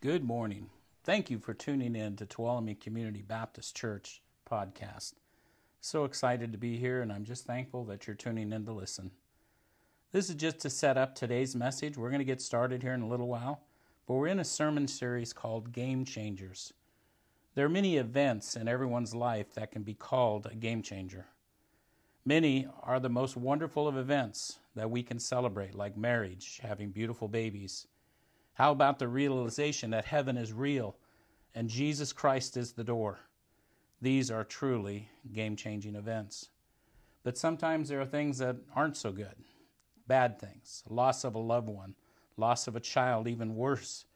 Good morning. Thank you for tuning in to Tuolumne Community Baptist Church podcast. So excited to be here, and I'm just thankful that you're tuning in to listen. This is just to set up today's message. We're going to get started here in a little while, but we're in a sermon series called Game Changers. There are many events in everyone's life that can be called a game changer. Many are the most wonderful of events that we can celebrate, like marriage, having beautiful babies how about the realization that heaven is real and Jesus Christ is the door? These are truly game changing events. But sometimes there are things that aren't so good bad things, loss of a loved one, loss of a child, even worse.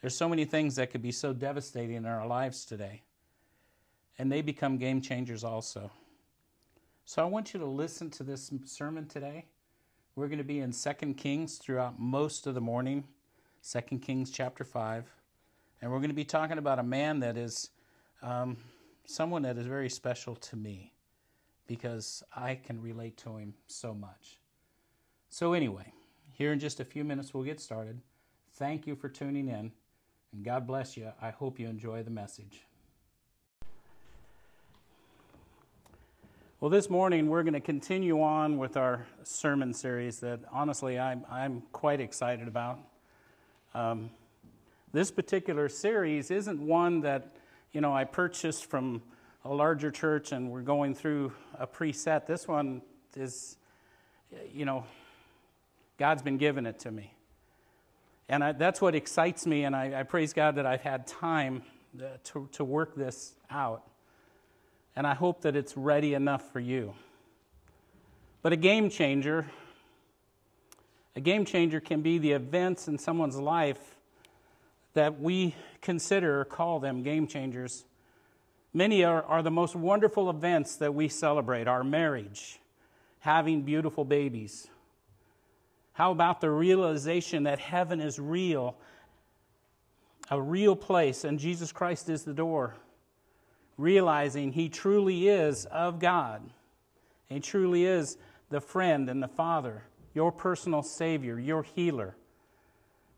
There's so many things that could be so devastating in our lives today. And they become game changers also. So I want you to listen to this sermon today. We're going to be in 2 Kings throughout most of the morning. 2 Kings chapter 5. And we're going to be talking about a man that is um, someone that is very special to me because I can relate to him so much. So, anyway, here in just a few minutes, we'll get started. Thank you for tuning in, and God bless you. I hope you enjoy the message. Well, this morning we're going to continue on with our sermon series that honestly I'm, I'm quite excited about. Um, this particular series isn't one that, you know, I purchased from a larger church and we're going through a preset. This one is, you know, God's been giving it to me. And I, that's what excites me, and I, I, praise God that I've had time uh, to, to work this out. And I hope that it's ready enough for you. But a game changer a game changer can be the events in someone's life that we consider or call them game changers. Many are, are the most wonderful events that we celebrate our marriage, having beautiful babies. How about the realization that heaven is real, a real place, and Jesus Christ is the door? Realizing He truly is of God, He truly is the friend and the Father your personal Savior, your healer,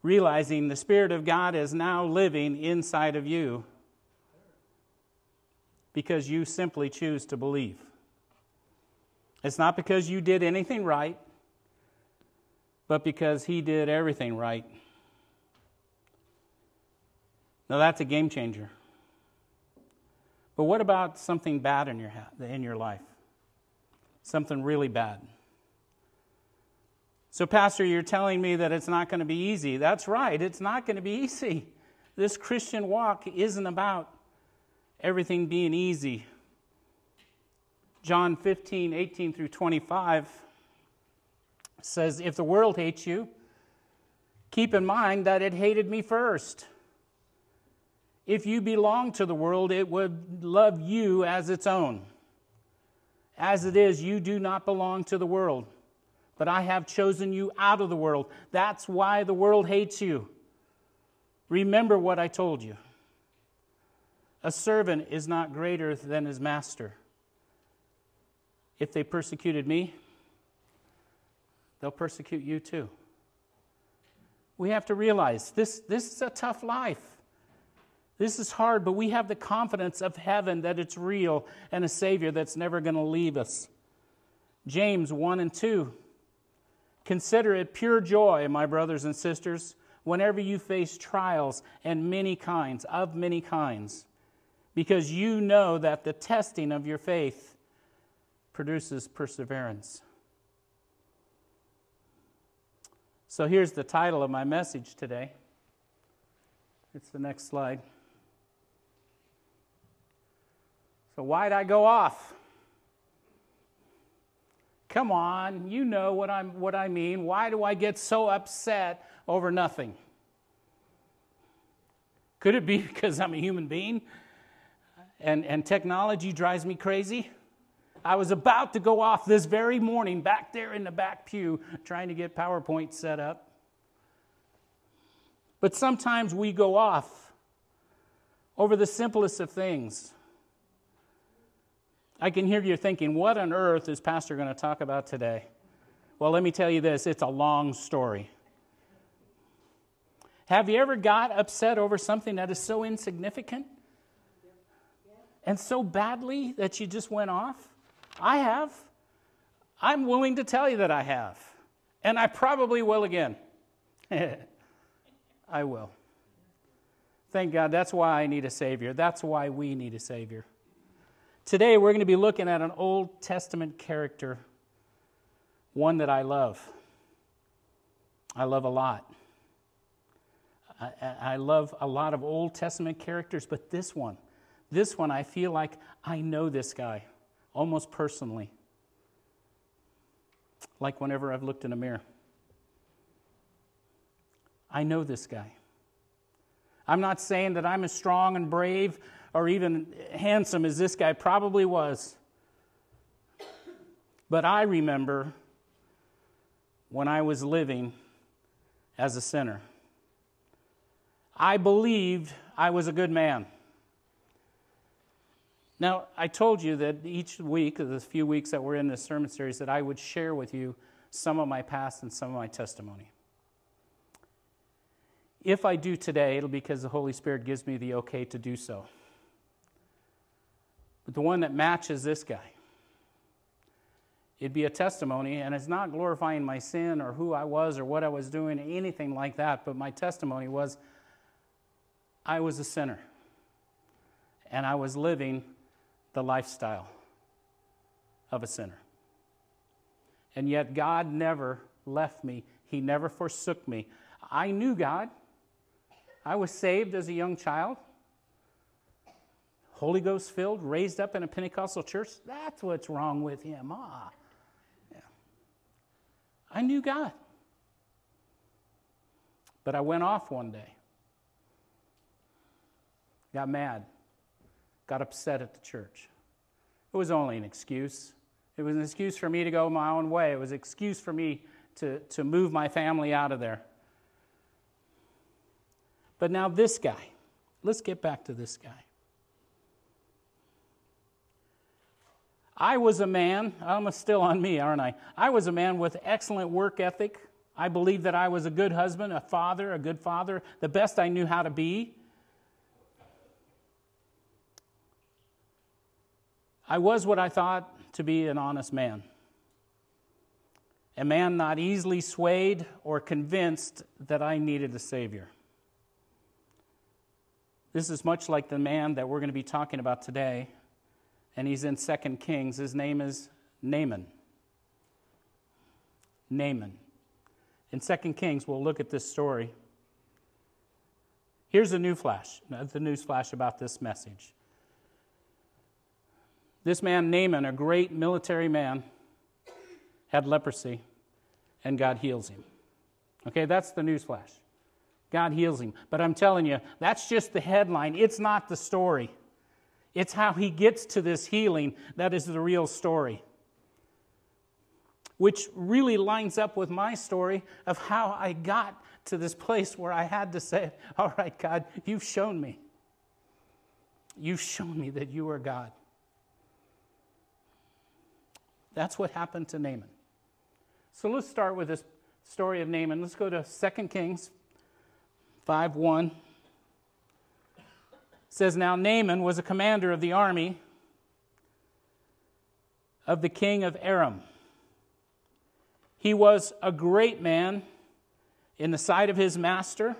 realizing the Spirit of God is now living inside of you because you simply choose to believe. It's not because you did anything right, but because He did everything right. Now, that's a game changer. But what about something bad in your, in your life? Something really bad. So, Pastor, you're telling me that it's not going to be easy. That's right, it's not going to be easy. This Christian walk isn't about everything being easy. John 15, 18 through 25 says, If the world hates you, keep in mind that it hated me first. If you belong to the world, it would love you as its own. As it is, you do not belong to the world but I have chosen you out of the world. That's why the world hates you. Remember what I told you. A servant is not greater than his master. If they persecuted me, they'll persecute you too. We have to realize this, this is a tough life. This is hard, but we have the confidence of heaven that it's real and a Savior that's never going to leave us. James 1 and 2 Consider it pure joy, my brothers and sisters, whenever you face trials and many kinds, of many kinds, because you know that the testing of your faith produces perseverance. So here's the title of my message today. It's the next slide. So, why'd I go off? Come on, you know what, I'm, what I mean. Why do I get so upset over nothing? Could it be because I'm a human being and, and technology drives me crazy? I was about to go off this very morning back there in the back pew trying to get PowerPoint set up. But sometimes we go off over the simplest of things. I can hear you thinking, what on earth is Pastor going to talk about today? Well, let me tell you this it's a long story. Have you ever got upset over something that is so insignificant and so badly that you just went off? I have. I'm willing to tell you that I have. And I probably will again. I will. Thank God. That's why I need a Savior. That's why we need a Savior. Today, we're going to be looking at an Old Testament character, one that I love. I love a lot. I, I, love a lot of Old Testament characters, but this one, this one, I feel like I know this guy almost personally. Like whenever I've looked in a mirror. I know this guy. I'm not saying that I'm as strong and brave or even handsome as this guy probably was. But I remember when I was living as a sinner. I believed I was a good man. Now, I told you that each week, the few weeks that we're in this sermon series, that I would share with you some of my past and some of my testimony. If I do today, it'll be because the Holy Spirit gives me the okay to do so. But the one that matches this guy, it'd be a testimony, and it's not glorifying my sin or who I was or what I was doing, anything like that, but my testimony was I was a sinner, and I was living the lifestyle of a sinner. And yet, God never left me, He never forsook me. I knew God. I was saved as a young child, Holy Ghost filled, raised up in a Pentecostal church. That's what's wrong with him. Ah. Yeah. I knew God. But I went off one day, got mad, got upset at the church. It was only an excuse. It was an excuse for me to go my own way. It was an excuse for me to, to move my family out of there. But now, this guy, let's get back to this guy. I was a man, I'm still on me, aren't I? I was a man with excellent work ethic. I believed that I was a good husband, a father, a good father, the best I knew how to be. I was what I thought to be an honest man. A man not easily swayed or convinced that I needed a Savior. This is much like the man that we're going to be talking about today, and he's in 2 Kings. His name is Naaman. Naaman. In 2 Kings, we'll look at this story. Here's a new flash, the news flash about this message. This man, Naaman, a great military man, had leprosy, and God heals him. Okay, that's the news flash. God heals him. But I'm telling you, that's just the headline. It's not the story. It's how he gets to this healing that is the real story. Which really lines up with my story of how I got to this place where I had to say, All right, God, you've shown me. You've shown me that you are God. That's what happened to Naaman. So let's start with this story of Naaman. Let's go to 2 Kings 5 1 says, Now Naaman was a commander of the army of the king of Aram. He was a great man in the sight of his master,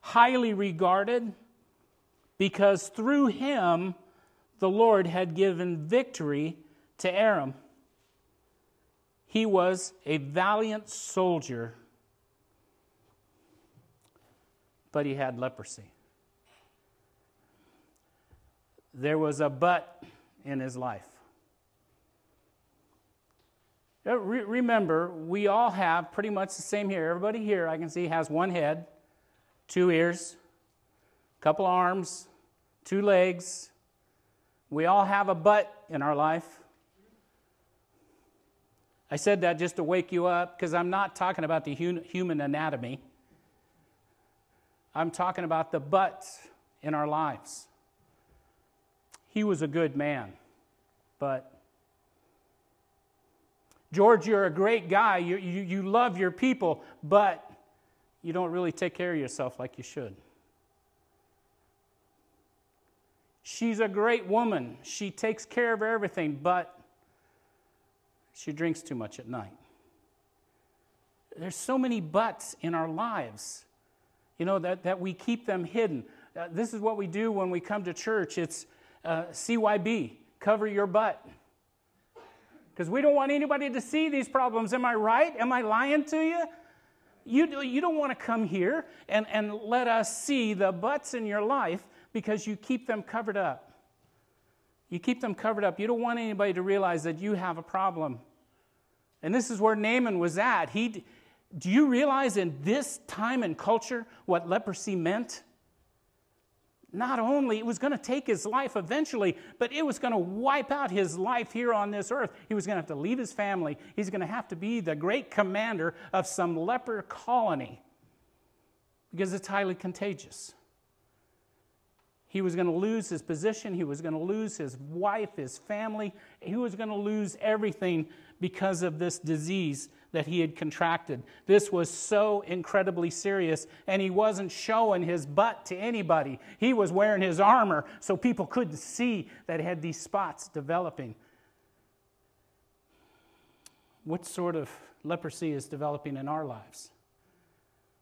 highly regarded, because through him the Lord had given victory to Aram. He was a valiant soldier but he had leprosy. There was a but in his life. Uh, remember, we all have pretty much the same here. Everybody here, I can see, has one head, two ears, a couple arms, two legs. We all have a butt in our life. I said that just to wake you up because I'm not talking about the human anatomy. I'm talking about the buts in our lives. He was a good man, but George, you're a great guy. You, you, you love your people, but you don't really take care of yourself like you should. She's a great woman. She takes care of everything, but she drinks too much at night. There's so many buts in our lives, you know, that, that we keep them hidden. Uh, this is what we do when we come to church it's uh, CYB, cover your butt. Because we don't want anybody to see these problems. Am I right? Am I lying to you? You, you don't want to come here and, and let us see the butts in your life because you keep them covered up. You keep them covered up. You don't want anybody to realize that you have a problem. And this is where Naaman was at. He, do you realize in this time and culture what leprosy meant? Not only it was going to take his life eventually, but it was going to wipe out his life here on this earth. He was going to have to leave his family. He's going to have to be the great commander of some leper colony because it's highly contagious. He was going to lose his position. He was going to lose his wife, his family. He was going to lose everything because of this disease that he had contracted. This was so incredibly serious, and he wasn't showing his butt to anybody. He was wearing his armor so people couldn't see that he had these spots developing. What sort of leprosy is developing in our lives?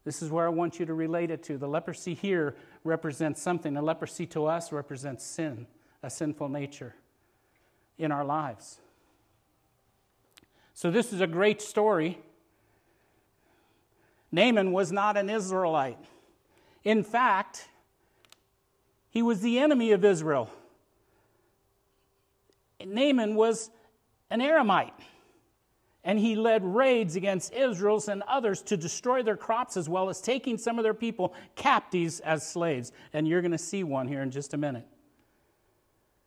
This is where I want you to relate it to. The leprosy here represents something. The leprosy to us represents sin, a sinful nature in our lives. So, this is a great story. Naaman was not an Israelite. In fact, he was the enemy of Israel. Naaman was an Aramite, and he led raids against Israel's and others to destroy their crops as well as taking some of their people captives as slaves. And you're going to see one here in just a minute.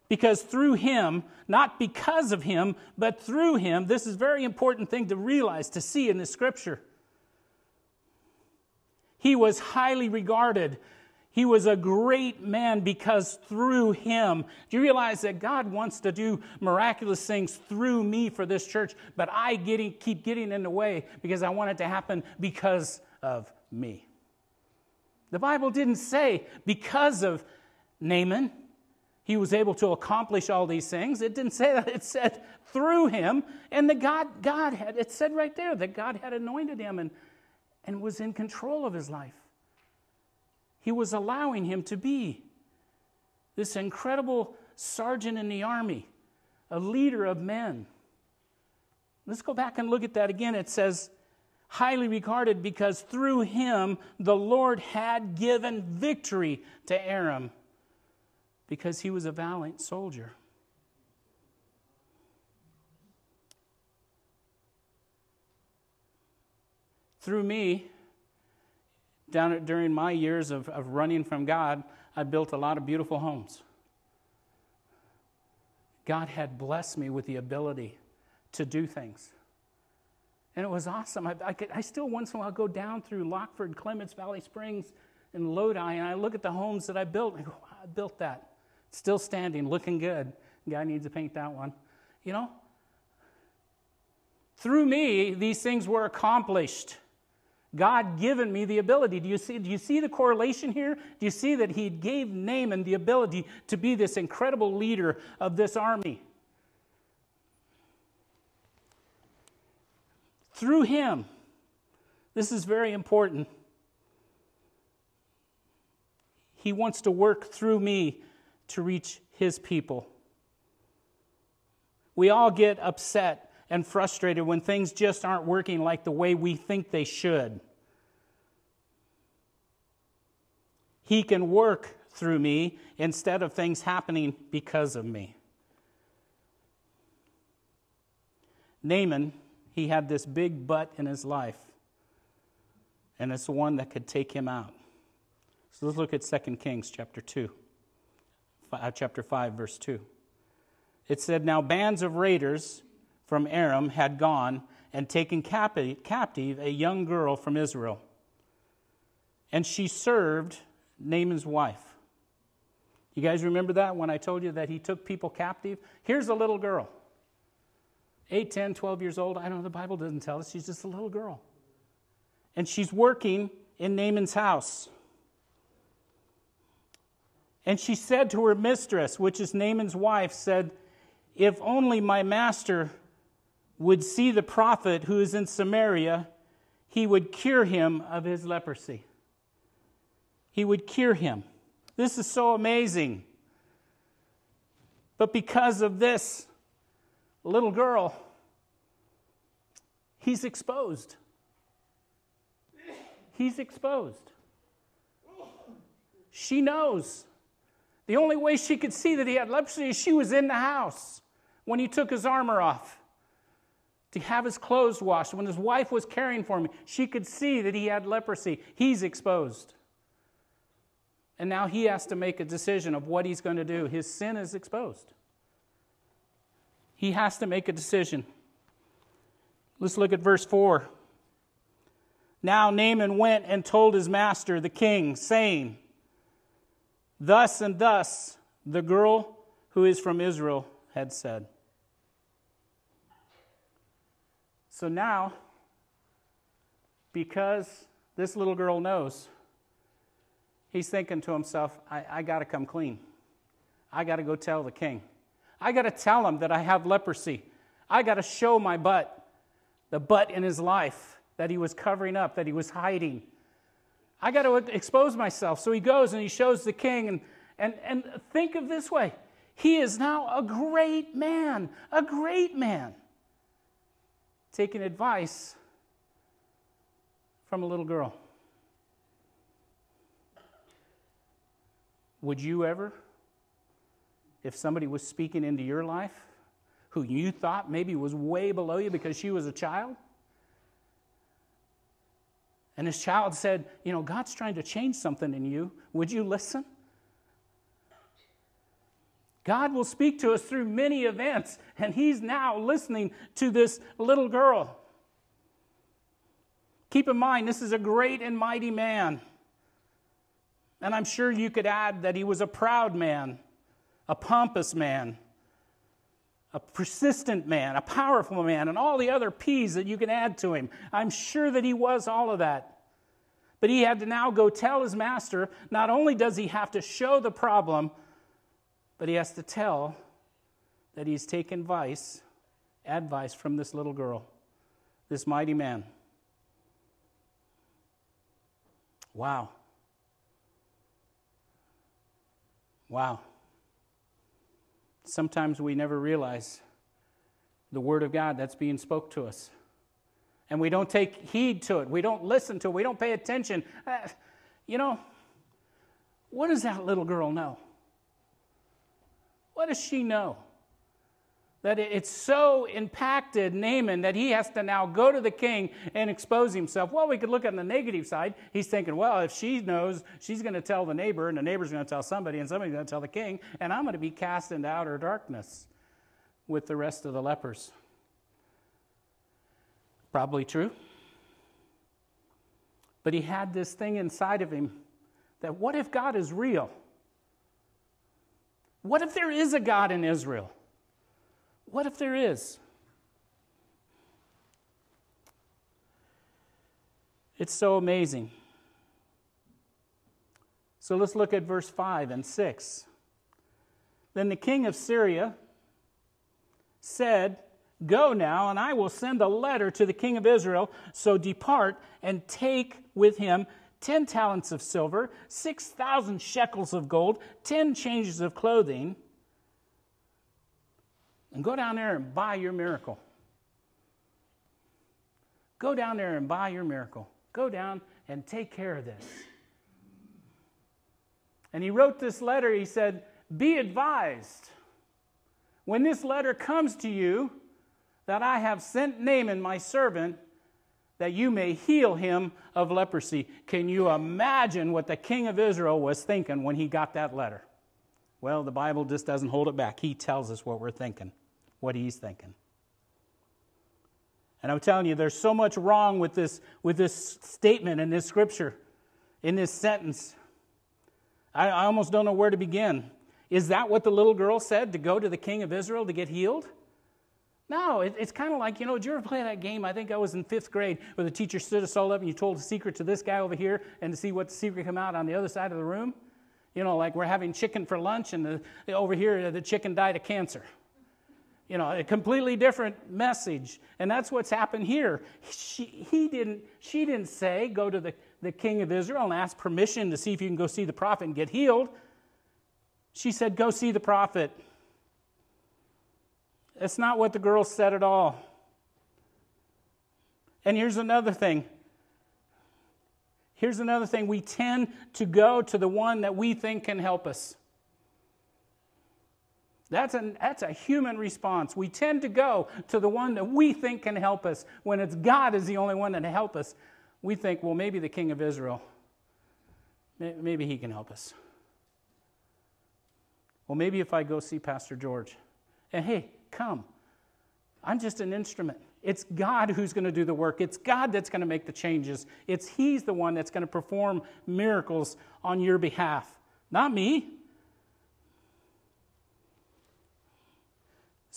Because through him, not because of him, but through him, this is a very important thing to realize, to see in the scripture. He was highly regarded. He was a great man because through him, do you realize that God wants to do miraculous things through me for this church, but I getting, keep getting in the way because I want it to happen because of me? The Bible didn't say because of Naaman he was able to accomplish all these things. It didn't say that, it said through him. And the God, God had, it said right there that God had anointed him and, and was in control of his life. He was allowing him to be this incredible sergeant in the army, a leader of men. Let's go back and look at that again. It says, highly regarded because through him the Lord had given victory to Aram because he was a valiant soldier. Through me, down during my years of, of running from God, I built a lot of beautiful homes. God had blessed me with the ability to do things. And it was awesome. I, I, could, I still once in a while go down through Lockeford, Clements, Valley Springs, and Lodi, and I look at the homes that I built, and I go, I built that. Still standing, looking good. Guy needs to paint that one. You know? Through me, these things were accomplished. God given me the ability. Do you see, do you see the correlation here? Do you see that he gave Naaman the ability to be this incredible leader of this army? Through him, this is very important. He wants to work through me to reach his people. We all get upset and frustrated when things just aren't working like the way we think they should. He can work through me instead of things happening because of me. Naaman, he had this big butt in his life, and it's the one that could take him out. So let's look at 2 Kings chapter 2. Uh, chapter 5, verse 2. It said, Now bands of raiders from Aram had gone and taken captive a young girl from Israel. And she served Naaman's wife. You guys remember that when I told you that he took people captive? Here's a little girl. 8, 10, 12 years old. I don't know, the Bible doesn't tell us. She's just a little girl. And she's working in Naaman's house. And she said to her mistress, which is Naaman's wife, said, If only my master would see the prophet who is in Samaria, he would cure him of his leprosy. He would cure him. This is so amazing. But because of this little girl, he's exposed. He's exposed. She knows. The only way she could see that he had leprosy is she was in the house when he took his armor off to have his clothes washed. When his wife was caring for him, she could see that he had leprosy. He's exposed. And now he has to make a decision of what he's going to do. His sin is exposed. He has to make a decision. Let's look at verse 4. Now Naaman went and told his master, the king, saying, Thus and thus the girl who is from Israel had said. So now, because this little girl knows, he's thinking to himself, I, I got to come clean. I got to go tell the king. I got to tell him that I have leprosy. I got to show my butt, the butt in his life that he was covering up, that he was hiding. I got to expose myself. So he goes and he shows the king. And, and, and think of this way he is now a great man, a great man taking advice from a little girl. Would you ever, if somebody was speaking into your life who you thought maybe was way below you because she was a child? And his child said, You know, God's trying to change something in you. Would you listen? God will speak to us through many events, and He's now listening to this little girl. Keep in mind, this is a great and mighty man. And I'm sure you could add that he was a proud man, a pompous man, a persistent man, a powerful man, and all the other P's that you can add to him. I'm sure that he was all of that. But he had to now go tell his master not only does he have to show the problem, but he has to tell that he's taken advice, advice from this little girl, this mighty man. Wow. Wow. Sometimes we never realize the word of God that's being spoke to us. And we don't take heed to it. We don't listen to it. We don't pay attention. Uh, you know, what does that little girl know? What does she know? That it's so impacted Naaman that he has to now go to the king and expose himself. Well, we could look at the negative side. He's thinking, well, if she knows, she's going to tell the neighbor, and the neighbor's going to tell somebody, and somebody's going to tell the king, and I'm going to be cast into outer darkness with the rest of the lepers. Probably true. But he had this thing inside of him that what if God is real? What if there is a God in Israel? What if there is? It's so amazing. So let's look at verse 5 and 6. Then the king of Syria said, Go now, and I will send a letter to the king of Israel. So depart and take with him 10 talents of silver, 6,000 shekels of gold, 10 changes of clothing, and go down there and buy your miracle. Go down there and buy your miracle. Go down and take care of this. And he wrote this letter. He said, Be advised when this letter comes to you that I have sent Naaman, my servant, that you may heal him of leprosy. Can you imagine what the king of Israel was thinking when he got that letter? Well, the Bible just doesn't hold it back. He tells us what we're thinking, what he's thinking. And I'm telling you, there's so much wrong with this, with this statement in this scripture, in this sentence. I, I almost don't know where to begin. Is that what the little girl said to go to the king of Israel to get healed? No, it, it's kind of like, you know, did you ever play that game? I think I was in fifth grade where the teacher stood us all up and you told a secret to this guy over here and to see what the secret come out on the other side of the room. You know, like we're having chicken for lunch and the, over here the chicken died of cancer. You know, a completely different message. And that's what's happened here. She, he didn't, she didn't say, go to the, the king of Israel and ask permission to see if you can go see the prophet and get healed. She said, go see the prophet. That's not what the girl said at all. And here's another thing. Here's another thing. We tend to go to the one that we think can help us. That's a, that's a human response. We tend to go to the one that we think can help us when it's God is the only one that can help us. We think, well, maybe the king of Israel, maybe he can help us. Well, maybe if I go see Pastor George, and hey, come. I'm just an instrument. It's God who's going to do the work. It's God that's going to make the changes. It's He's the one that's going to perform miracles on your behalf, not me.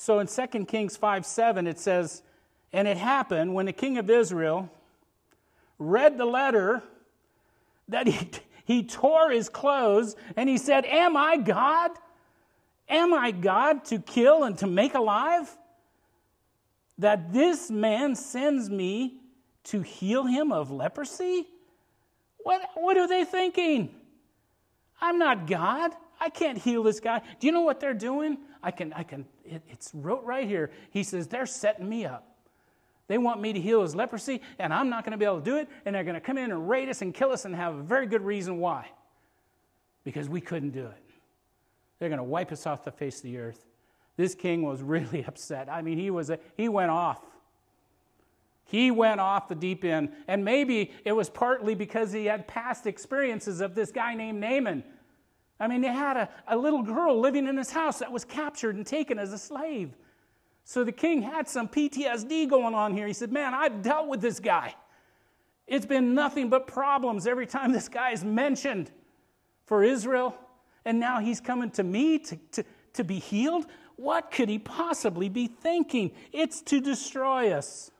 So in 2 Kings 5 7, it says, And it happened when the king of Israel read the letter that he, he tore his clothes and he said, Am I God? Am I God to kill and to make alive? That this man sends me to heal him of leprosy? What, what are they thinking? I'm not God. I can't heal this guy. Do you know what they're doing? I can, I can, it, it's wrote right here. He says, they're setting me up. They want me to heal his leprosy, and I'm not going to be able to do it, and they're going to come in and raid us and kill us and have a very good reason why. Because we couldn't do it. They're going to wipe us off the face of the earth. This king was really upset. I mean, he, was a, he went off. He went off the deep end. And maybe it was partly because he had past experiences of this guy named Naaman. I mean, they had a, a little girl living in his house that was captured and taken as a slave. So the king had some PTSD going on here. He said, Man, I've dealt with this guy. It's been nothing but problems every time this guy is mentioned for Israel and now he's coming to me to, to, to be healed? What could he possibly be thinking? It's to destroy us.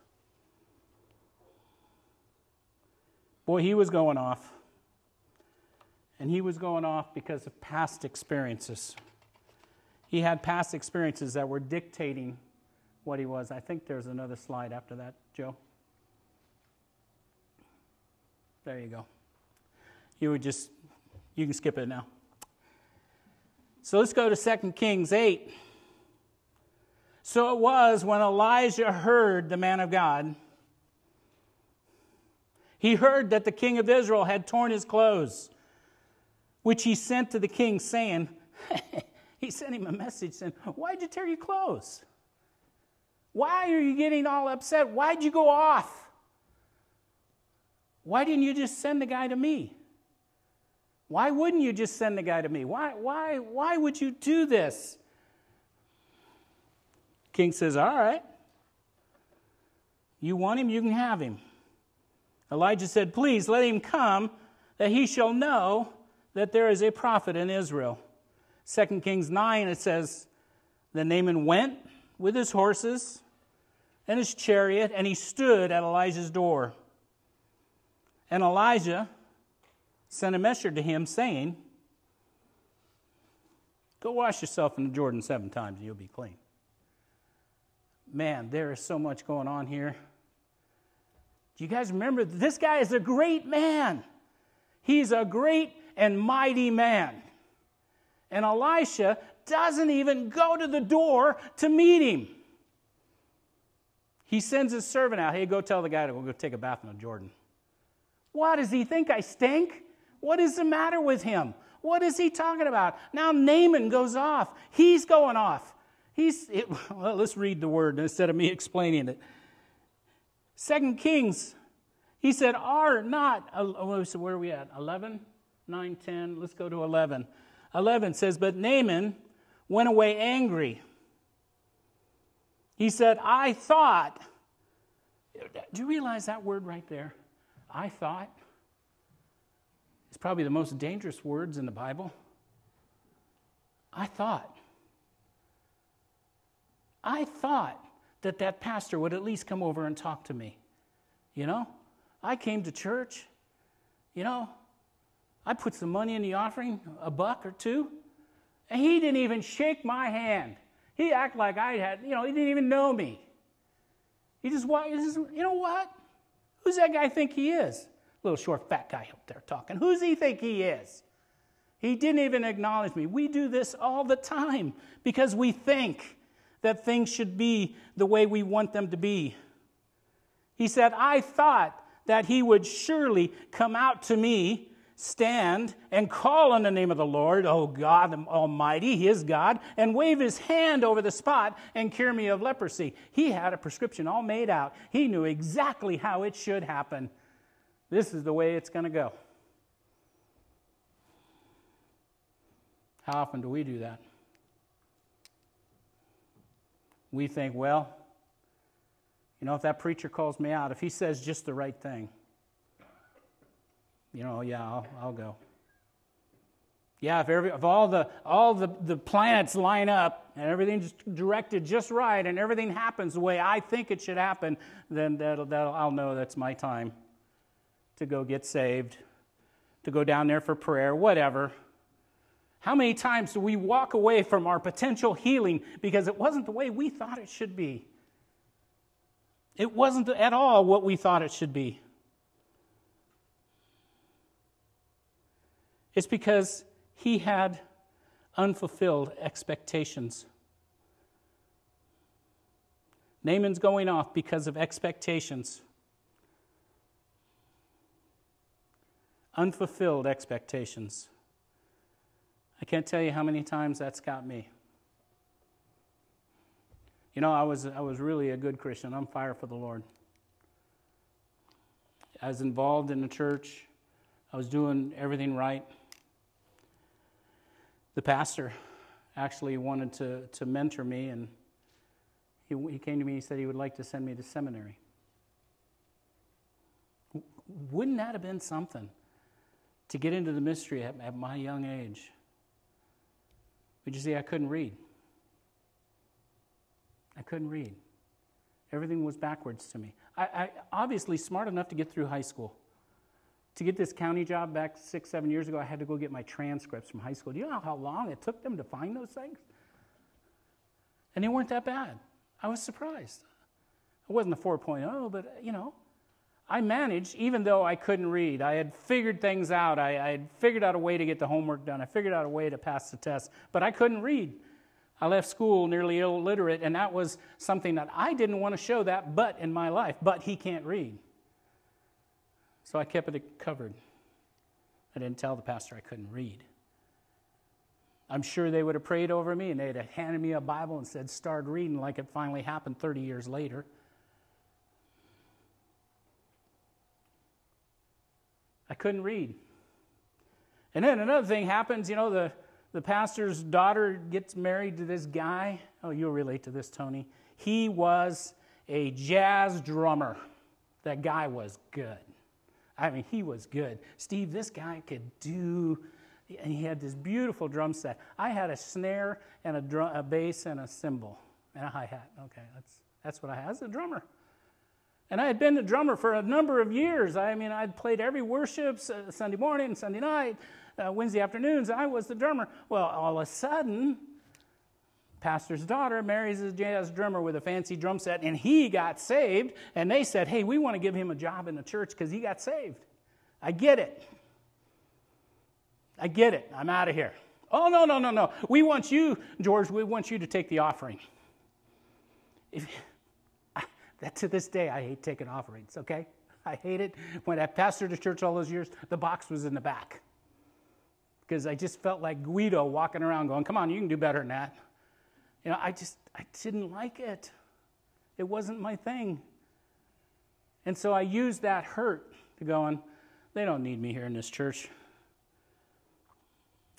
Boy, he was going off. And he was going off because of past experiences. He had past experiences that were dictating what he was. I think there's another slide after that, Joe. There you go. You would just, you can skip it now. So let's go to 2 Kings 8. So it was when Elijah heard the man of God, he heard that the king of Israel had torn his clothes, which he sent to the king, saying, He sent him a message saying, Why'd you tear your clothes? Why are you getting all upset? Why'd you go off? Why didn't you just send the guy to me? Why wouldn't you just send the guy to me? Why, why, why would you do this? King says, All right. You want him, you can have him. Elijah said, Please let him come, that he shall know that there is a prophet in Israel. 2 Kings 9, it says, Then Naaman went with his horses and his chariot, and he stood at Elijah's door. And Elijah sent a messenger to him saying, Go wash yourself in the Jordan seven times and you'll be clean. Man, there is so much going on here. Do you guys remember? This guy is a great man. He's a great and mighty man. And Elisha doesn't even go to the door to meet him. He sends his servant out, hey, go tell the guy to go take a bath in the Jordan. What does he think? I stink? What is the matter with him? What is he talking about? Now Naaman goes off. He's going off. He's, it, well, let's read the word instead of me explaining it. Second Kings, he said, Are not, oh, where are we at? 11, 9, 10. Let's go to 11. 11 says, But Naaman went away angry. He said, I thought. Do you realize that word right there? I thought It's probably the most dangerous words in the Bible. I thought. I thought that that pastor would at least come over and talk to me. You know, I came to church, you know, I put some money in the offering, a buck or two, and he didn't even shake my hand. He acted like I had, you know, he didn't even know me. He just, he just you know what? Who's that guy think he is? Little short, fat guy up there talking. Who's he think he is? He didn't even acknowledge me. We do this all the time because we think that things should be the way we want them to be. He said, I thought that he would surely come out to me, stand, and call on the name of the Lord, oh God Almighty, his God, and wave his hand over the spot and cure me of leprosy. He had a prescription all made out. He knew exactly how it should happen. This is the way it's going to go. How often do we do that? We think, well, you know, if that preacher calls me out, if he says just the right thing, you know, yeah, I'll, I'll go. Yeah, if, every, if all, the, all the, the planets line up and everything's directed just right and everything happens the way I think it should happen, then that'll, that'll, I'll know that's my time to go get saved, to go down there for prayer, whatever. How many times do we walk away from our potential healing because it wasn't the way we thought it should be? It wasn't at all what we thought it should be. It's because he had unfulfilled expectations. Naaman's going off because of expectations. Unfulfilled expectations. I can't tell you how many times that's got me. You know, I was, I was really a good Christian. I'm fire for the Lord. I was involved in the church, I was doing everything right. The pastor actually wanted to, to mentor me, and he, he came to me and said he would like to send me to seminary. Wouldn't that have been something to get into the mystery at, at my young age? But you see, I couldn't read. I couldn't read. Everything was backwards to me. I, I obviously smart enough to get through high school. To get this county job back six, seven years ago, I had to go get my transcripts from high school. Do you know how long it took them to find those things? And they weren't that bad. I was surprised. It wasn't a 4.0, but you know, I managed, even though I couldn't read. I had figured things out. I, I, had figured out a way to get the homework done. I figured out a way to pass the test, but I couldn't read. I left school nearly illiterate, and that was something that I didn't want to show that but in my life. But he can't read. So I kept it covered. I didn't tell the pastor I couldn't read. I'm sure they would have prayed over me and they'd have handed me a Bible and said, start reading like it finally happened 30 years later. I couldn't read. And then another thing happens, you know, the, the pastor's daughter gets married to this guy. Oh, you'll relate to this, Tony. He was a jazz drummer. That guy was good. I mean, he was good. Steve, this guy could do, and he had this beautiful drum set. I had a snare and a, drum, a bass and a cymbal and a hi hat. Okay, that's, that's what I had. I was a drummer. And I had been the drummer for a number of years. I mean, I'd played every worship Sunday morning Sunday night uh, Wednesday afternoons, I was the drummer. Well, all of a sudden, pastor's daughter marries a jazz drummer with a fancy drum set, and he got saved. And they said, Hey, we want to give him a job in the church because he got saved. I get it. I get it. I'm out of here. Oh, no, no, no, no. We want you, George, we want you to take the offering. If, I, that to this day, I hate taking offerings, okay? I hate it. When I pastored the church all those years, the box was in the back because I just felt like Guido walking around going, Come on, you can do better than that. You know, I just, I didn't like it. It wasn't my thing. And so I used that hurt to go on, they don't need me here in this church.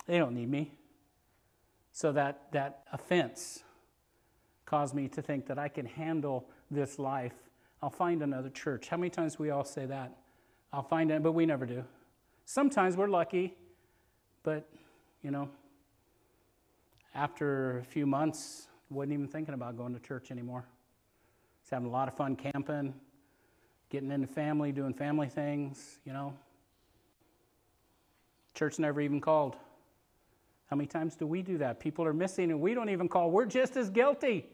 They don't need me. So that, that offense caused me to think that I can handle this life. I'll find another church. How many times we all say that? I'll find it, but we never do. Sometimes we're lucky but, you know, after a few months, wasn't even thinking about going to church anymore. having a lot of fun camping, getting into family, doing family things, you know. Church never even called. How many times do we do that? People are missing and we don't even call. We're just as guilty.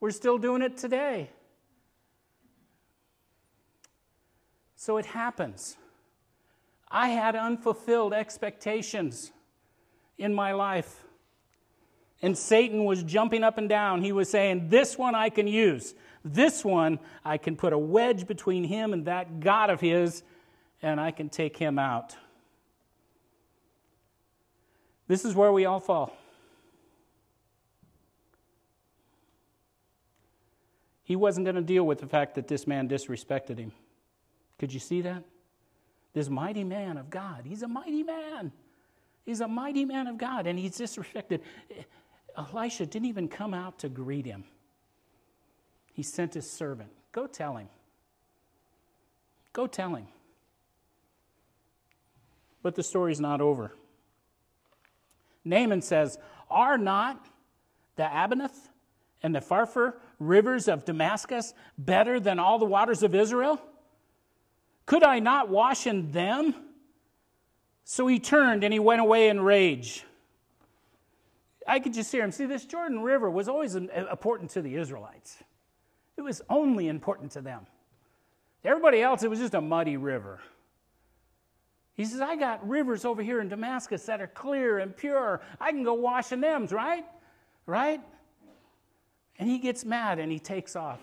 We're still doing it today. So it happens. I had unfulfilled expectations in my life. And Satan was jumping up and down. He was saying, This one I can use. This one I can put a wedge between him and that God of his, and I can take him out. This is where we all fall. He wasn't going to deal with the fact that this man disrespected him. Could you see that? This mighty man of God. He's a mighty man. He's a mighty man of God, and he's disrespected. Elisha didn't even come out to greet him. He sent his servant. Go tell him. Go tell him. But the story's not over. Naaman says, Are not the Abaneth and the Pharpar rivers of Damascus better than all the waters of Israel? Could I not wash in them? So he turned and he went away in rage. I could just hear him. See, this Jordan River was always uh, important to the Israelites, it was only important to them. Everybody else, it was just a muddy river. He says, I got rivers over here in Damascus that are clear and pure. I can go wash in them, right? Right? And he gets mad and he takes off.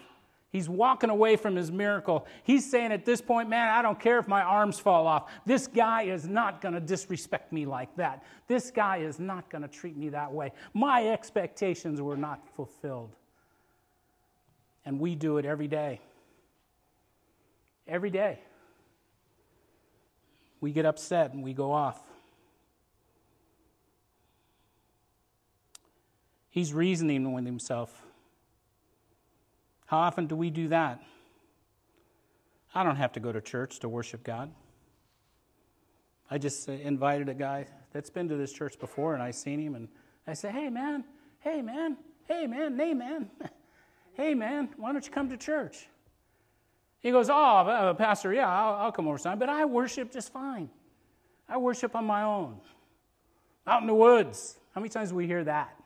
He's walking away from his miracle. He's saying at this point, man, I don't care if my arms fall off. This guy is not going to disrespect me like that. This guy is not going to treat me that way. My expectations were not fulfilled. And we do it every day. Every day. We get upset and we go off. He's reasoning with himself. How often do we do that? I don't have to go to church to worship God. I just invited a guy that's been to this church before, and I seen him, and I say, "Hey, man! Hey, man! Hey, man! Hey, man! hey, man! Why don't you come to church?" He goes, "Oh, uh, Pastor, yeah, I'll, I'll come over sometime, but I worship just fine. I worship on my own, out in the woods. How many times do we hear that?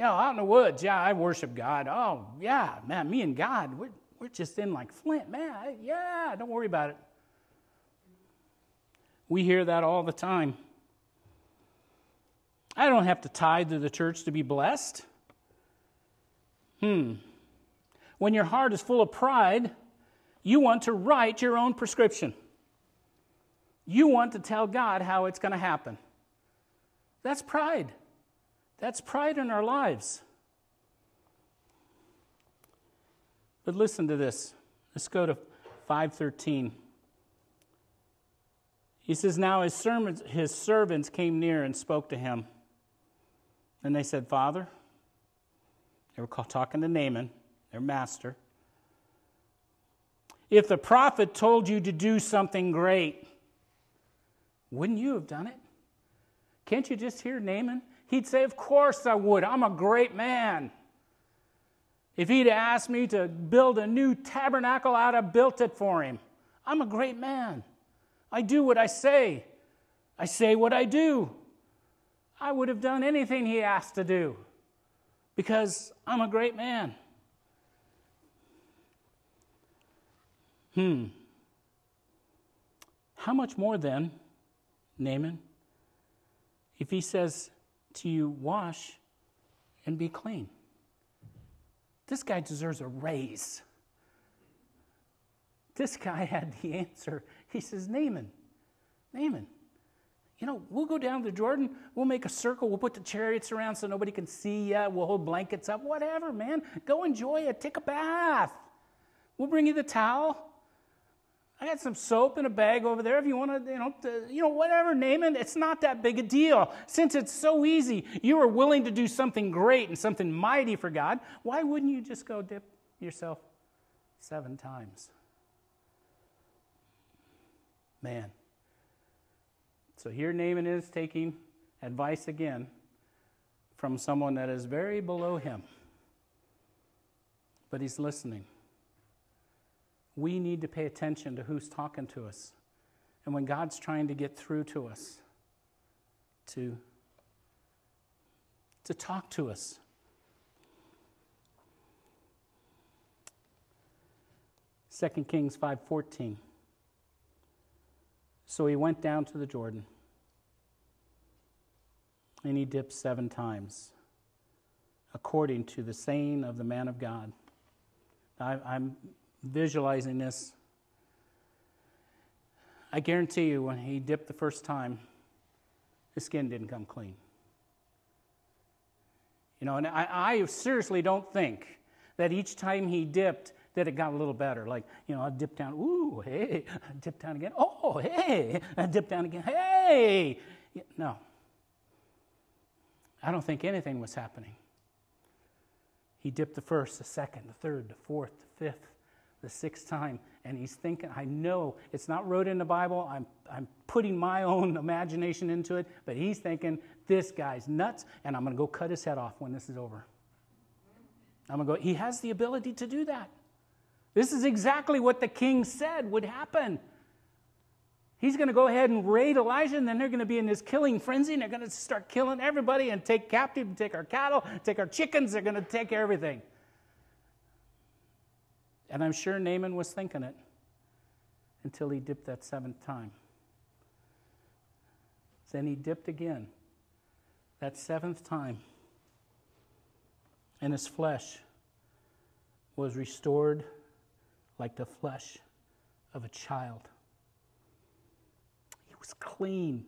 Yeah, out in the woods, yeah, I worship God. Oh, yeah, man, me and God, we're, we're just in like Flint, man. Yeah, don't worry about it. We hear that all the time. I don't have to tithe to the church to be blessed. Hmm. When your heart is full of pride, you want to write your own prescription. You want to tell God how it's going to happen. That's pride. That's pride in our lives. But listen to this. Let's go to 513. He says, Now his his servants came near and spoke to him. And they said, Father, they were talking to Naaman, their master. If the prophet told you to do something great, wouldn't you have done it? Can't you just hear Naaman? He'd say, Of course I would. I'm a great man. If he'd asked me to build a new tabernacle, I'd have built it for him. I'm a great man. I do what I say, I say what I do. I would have done anything he asked to do because I'm a great man. Hmm. How much more then, Naaman, if he says, to you wash and be clean. This guy deserves a raise. This guy had the answer. He says, Naaman, Naaman, you know, we'll go down to Jordan, we'll make a circle, we'll put the chariots around so nobody can see you, we'll hold blankets up, whatever, man. Go enjoy it, take a bath. We'll bring you the towel. I got some soap in a bag over there if you want to, you know, to, you know, whatever, name it. It's not that big a deal. Since it's so easy, you are willing to do something great and something mighty for God. Why wouldn't you just go dip yourself seven times? Man. So here Naaman is taking advice again from someone that is very below him. but He's listening. We need to pay attention to who's talking to us. And when God's trying to get through to us, to, to talk to us. Second Kings 5:14. So he went down to the Jordan and he dipped seven times, according to the saying of the man of God. I, I'm visualizing this. I guarantee you, when he dipped the first time, his skin didn't come clean. You know, and I, I seriously don't think that each time he dipped, that it got a little better. Like, you know, I dip down, ooh, hey, I dip down again, oh, hey, I dip down again, hey. No. I don't think anything was happening. He dipped the first, the second, the third, the fourth, the fifth, the sixth time, and he's thinking, I know it's not wrote in the Bible, I'm, I'm putting my own imagination into it, but he's thinking, this guy's nuts, and I'm going to go cut his head off when this is over. I'm going to go, he has the ability to do that. This is exactly what the king said would happen. He's going to go ahead and raid Elijah, and then they're going to be in this killing frenzy, and they're going to start killing everybody and take captive, and take our cattle, take our chickens, they're going to take everything. And I'm sure Naaman was thinking it until he dipped that seventh time. Then he dipped again, that seventh time, and his flesh was restored like the flesh of a child. He was clean.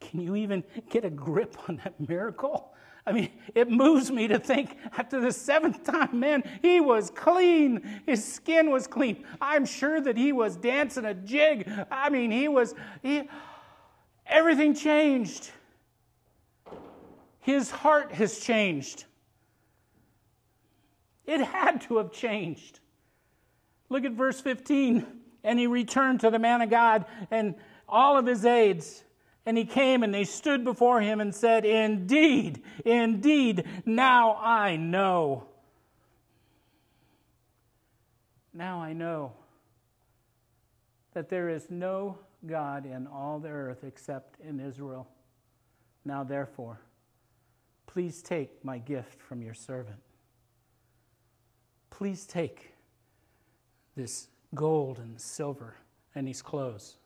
Can you even get a grip on that miracle? I mean, it moves me to think after the seventh time, man, he was clean. His skin was clean. I'm sure that he was dancing a jig. I mean, he was, he, everything changed. His heart has changed. It had to have changed. Look at verse 15. And he returned to the man of God and all of his aides. And he came and they stood before him and said, Indeed, indeed, now I know. Now I know that there is no God in all the earth except in Israel. Now, therefore, please take my gift from your servant. Please take this gold and silver and these clothes.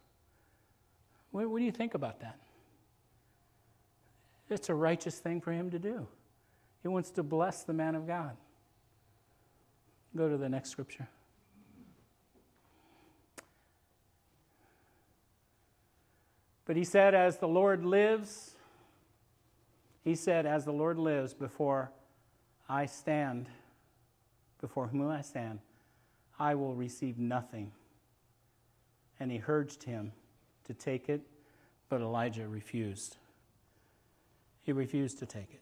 What, what do you think about that? It's a righteous thing for him to do. He wants to bless the man of God. Go to the next scripture. But he said, As the Lord lives, he said, As the Lord lives, before I stand, before whom I stand, I will receive nothing. And he urged him to take it, but Elijah refused. He refused to take it.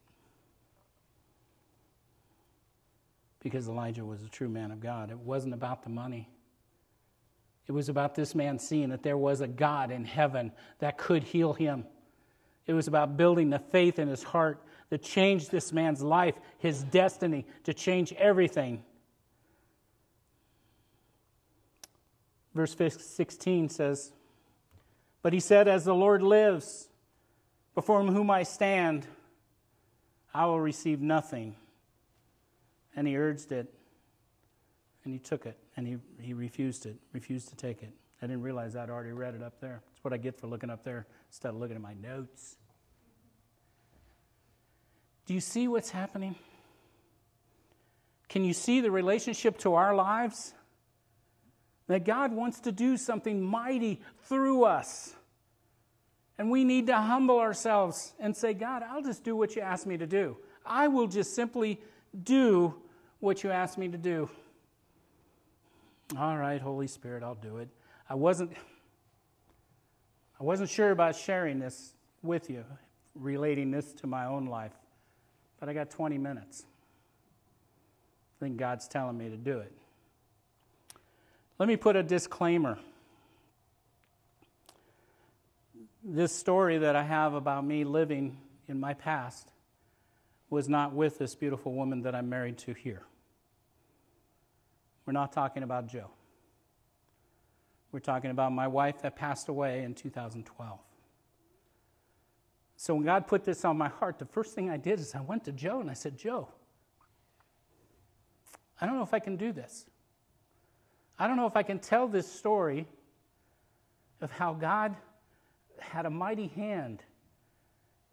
Because Elijah was a true man of God. It wasn't about the money. It was about this man seeing that there was a God in heaven that could heal him. It was about building the faith in his heart that changed this man's life, his destiny, to change everything. Verse 16 says, But he said, As the Lord lives, before whom I stand, I will receive nothing. And he urged it, and he took it, and he, he refused it, refused to take it. I didn't realize I'd already read it up there. That's what I get for looking up there instead of looking at my notes. Do you see what's happening? Can you see the relationship to our lives? That God wants to do something mighty through us. And we need to humble ourselves and say, God, I'll just do what you ask me to do. I will just simply do what you ask me to do. All right, Holy Spirit, I'll do it. I wasn't I wasn't sure about sharing this with you, relating this to my own life, but I got 20 minutes. I think God's telling me to do it. Let me put a disclaimer. This story that I have about me living in my past was not with this beautiful woman that I'm married to here. We're not talking about Joe. We're talking about my wife that passed away in 2012. So when God put this on my heart, the first thing I did is I went to Joe and I said, Joe, I don't know if I can do this. I don't know if I can tell this story of how God had a mighty hand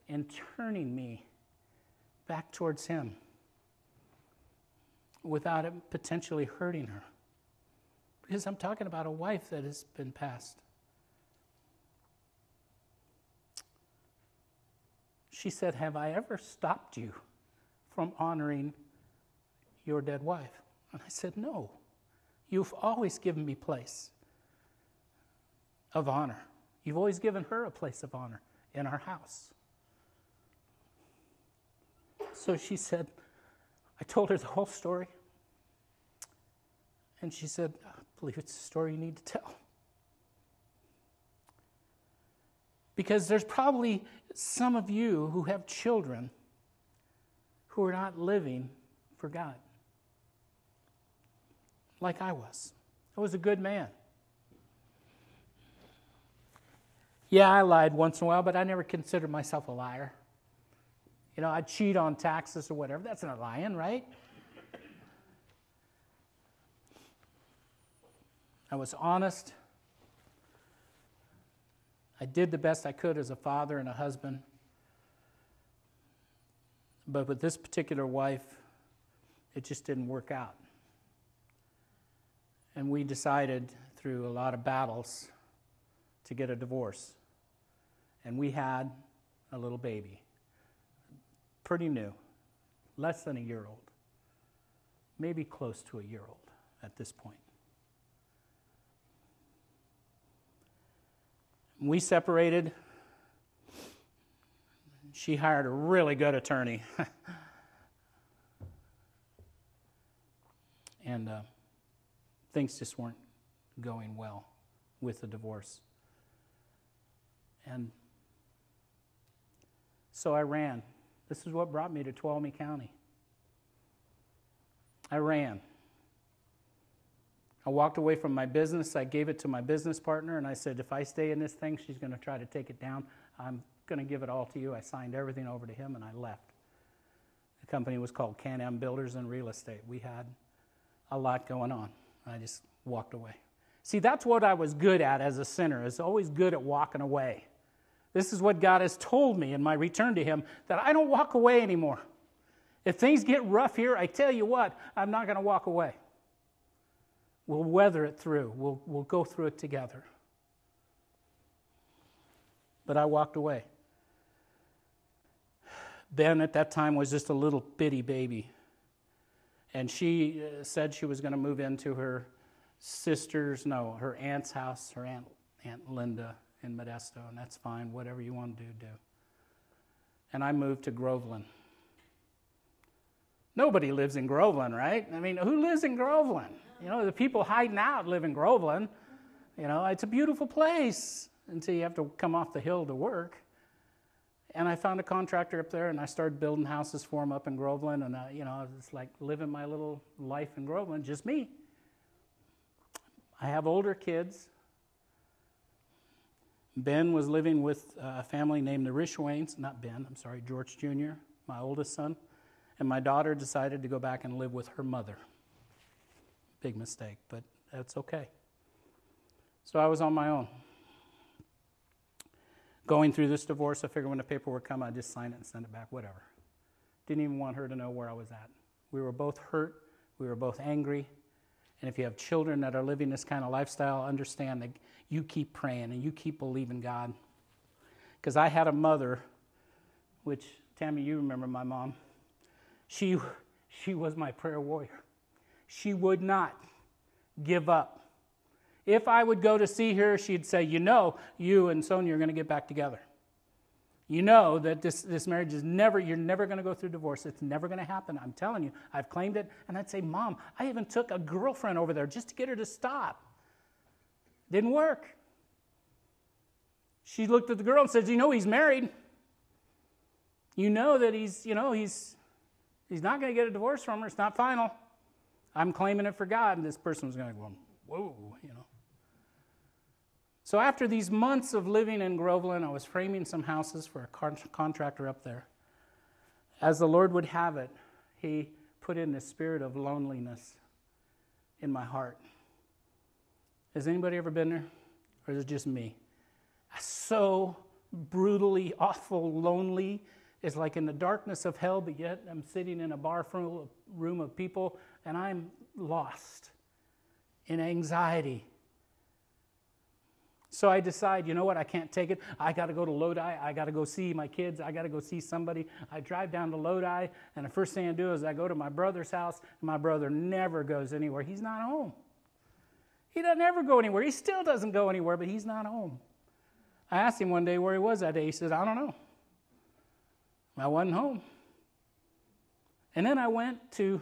in turning me back towards Him without it potentially hurting her. Because I'm talking about a wife that has been passed. She said, Have I ever stopped you from honoring your dead wife? And I said, No. You've always given me place of honor. You've always given her a place of honor in our house. So she said, I told her the whole story. And she said, I believe it's a story you need to tell. Because there's probably some of you who have children who are not living for God like I was. I was a good man. Yeah, I lied once in a while, but I never considered myself a liar. You know, I'd cheat on taxes or whatever. That's not lying, right? I was honest. I did the best I could as a father and a husband. But with this particular wife, it just didn't work out. And we decided through a lot of battles to get a divorce. And we had a little baby, pretty new, less than a year old, maybe close to a year old at this point. We separated. She hired a really good attorney. and uh, things just weren't going well with the divorce. And so I ran. This is what brought me to Tuolumne County. I ran. I walked away from my business. I gave it to my business partner, and I said, if I stay in this thing, she's going to try to take it down. I'm going to give it all to you. I signed everything over to him, and I left. The company was called Can Am Builders and Real Estate. We had a lot going on. I just walked away. See, that's what I was good at as a sinner, is always good at walking away. This is what God has told me in my return to Him that I don't walk away anymore. If things get rough here, I tell you what, I'm not going to walk away. We'll weather it through, we'll, we'll go through it together. But I walked away. Ben at that time was just a little bitty baby. And she uh, said she was going to move into her sister's, no, her aunt's house, her aunt, Aunt Linda in Modesto, and that's fine. Whatever you want to do, do. And I moved to Groveland. Nobody lives in Groveland, right? I mean, who lives in Groveland? You know, the people hiding out live in Groveland. You know, it's a beautiful place until you have to come off the hill to work. And I found a contractor up there, and I started building houses for him up in Groveland. And uh, you know, I was like living my little life in Groveland, just me. I have older kids. Ben was living with a family named the Rishwains, not Ben, I'm sorry, George Jr., my oldest son. And my daughter decided to go back and live with her mother. Big mistake, but that's okay. So I was on my own. Going through this divorce, I figured when the paperwork come, I'd just sign it and send it back, whatever. Didn't even want her to know where I was at. We were both hurt. We were both angry. And if you have children that are living this kind of lifestyle, understand that you keep praying and you keep believing God. Because I had a mother, which, Tammy, you remember my mom. She, she was my prayer warrior. She would not give up. If I would go to see her, she'd say, You know, you and Sonia are going to get back together. You know that this, this marriage is never, you're never going to go through divorce. It's never going to happen. I'm telling you, I've claimed it. And I'd say, Mom, I even took a girlfriend over there just to get her to stop. Didn't work. She looked at the girl and said, You know, he's married. You know that he's, you know, he's, he's not going to get a divorce from her. It's not final. I'm claiming it for God, and this person was going go, whoa, you know. So after these months of living in Groveland, I was framing some houses for a con- contractor up there. As the Lord would have it, He put in the spirit of loneliness in my heart. Has anybody ever been there? Or is it just me? So brutally awful, lonely. It's like in the darkness of hell, but yet I'm sitting in a bar room of people and I'm lost in anxiety. So I decide, you know what, I can't take it. I got to go to Lodi. I got to go see my kids. I got to go see somebody. I drive down to Lodi, and the first thing I do is I go to my brother's house. My brother never goes anywhere. He's not home. He doesn't ever go anywhere. He still doesn't go anywhere, but he's not home. I asked him one day where he was that day. He said, I don't know. I wasn't home. And then I went to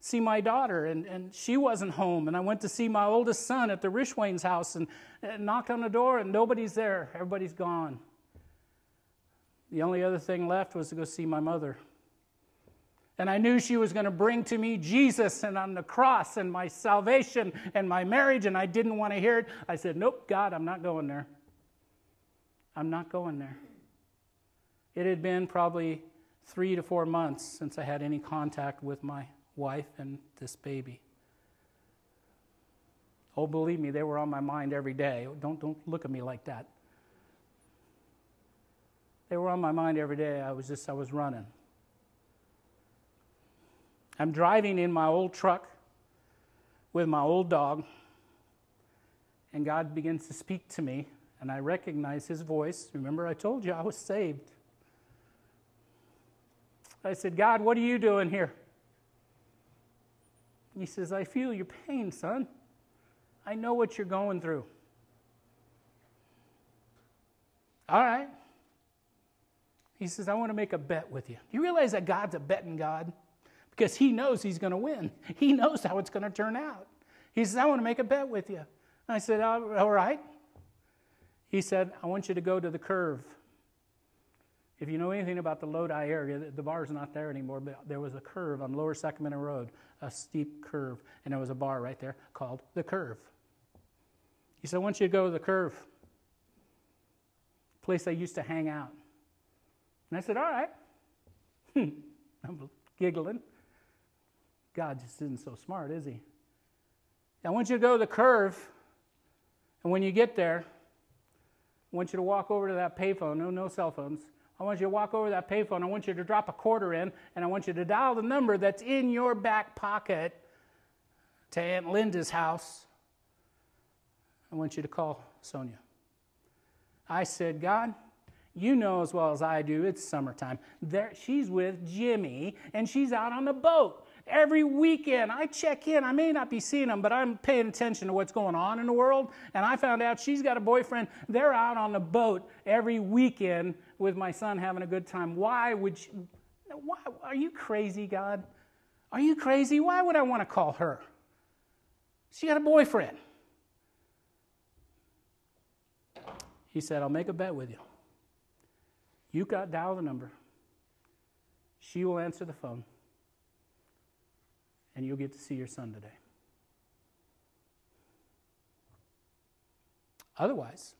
see my daughter, and, and she wasn't home. And I went to see my oldest son at the Rishwain's house and, and knocked on the door, and nobody's there. Everybody's gone. The only other thing left was to go see my mother. And I knew she was going to bring to me Jesus and on the cross and my salvation and my marriage, and I didn't want to hear it. I said, Nope, God, I'm not going there. I'm not going there. It had been probably three to four months since I had any contact with my wife and this baby. Oh, believe me, they were on my mind every day. Don't, don't look at me like that. They were on my mind every day. I was just, I was running. I'm driving in my old truck with my old dog, and God begins to speak to me and I recognize his voice. Remember, I told you I was saved. I said, God, what are you doing here? He says, I feel your pain, son. I know what you're going through. All right. He says, I want to make a bet with you. Do you realize that God's a betting God? Because he knows he's going to win, he knows how it's going to turn out. He says, I want to make a bet with you. I said, All right. He said, I want you to go to the curve. If you know anything about the Lodi area, the bar's not there anymore, but there was a curve on Lower Sacramento Road, a steep curve, and there was a bar right there called the Curve. He said, I want you to go to the Curve, place I used to hang out. And I said, All right. I'm giggling. God just isn't so smart, is he? I want you to go to the curve, and when you get there, I want you to walk over to that payphone. No, no cell phones. I want you to walk over that payphone. I want you to drop a quarter in, and I want you to dial the number that's in your back pocket to Aunt Linda's house. I want you to call Sonia. I said, God, you know as well as I do, it's summertime. There, she's with Jimmy, and she's out on the boat. Every weekend, I check in. I may not be seeing them, but I'm paying attention to what's going on in the world. And I found out she's got a boyfriend. They're out on the boat every weekend with my son having a good time. Why would you? Why, are you crazy, God? Are you crazy? Why would I want to call her? She got a boyfriend. He said, I'll make a bet with you. You got dial the number. She will answer the phone and you'll get to see your son today. Otherwise,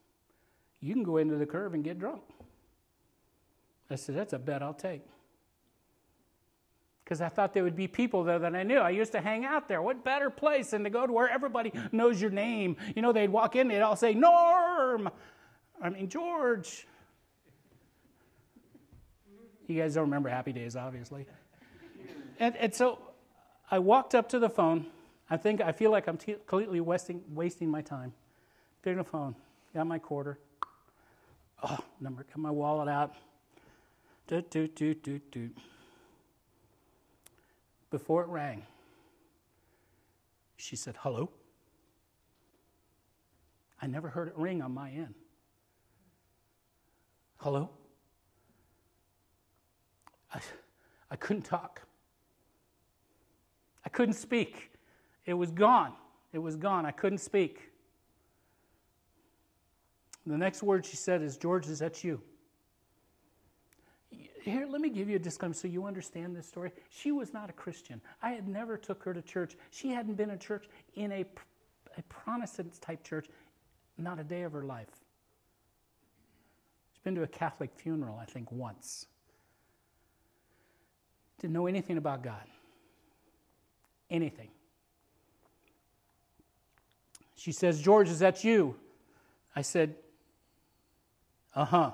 you can go into the curve and get drunk. I said, That's a bet I'll take. Because I thought there would be people there that I knew. I used to hang out there. What better place than to go to where everybody knows your name? You know, they'd walk in, they'd all say, Norm! I mean, George. You guys don't remember Happy Days, obviously. And, and so I walked up to the phone. I think I feel like I'm t- completely wasting, wasting my time. Picked up the phone, got my quarter. Oh, number, got my wallet out. Doot, doot, doot, doot. Before it rang, she said, Hello? I never heard it ring on my end. Hello? I, I couldn't talk. I couldn't speak. It was gone. It was gone. I couldn't speak. The next word she said is, George, is that you? here, let me give you a disclaimer so you understand this story. She was not a Christian. I had never took her to church. She hadn't been in church in a, a Protestant type church, not a day of her life. She's been to a Catholic funeral, I think, once. Didn't know anything about God. Anything. She says, George, is that you? I said, uh huh.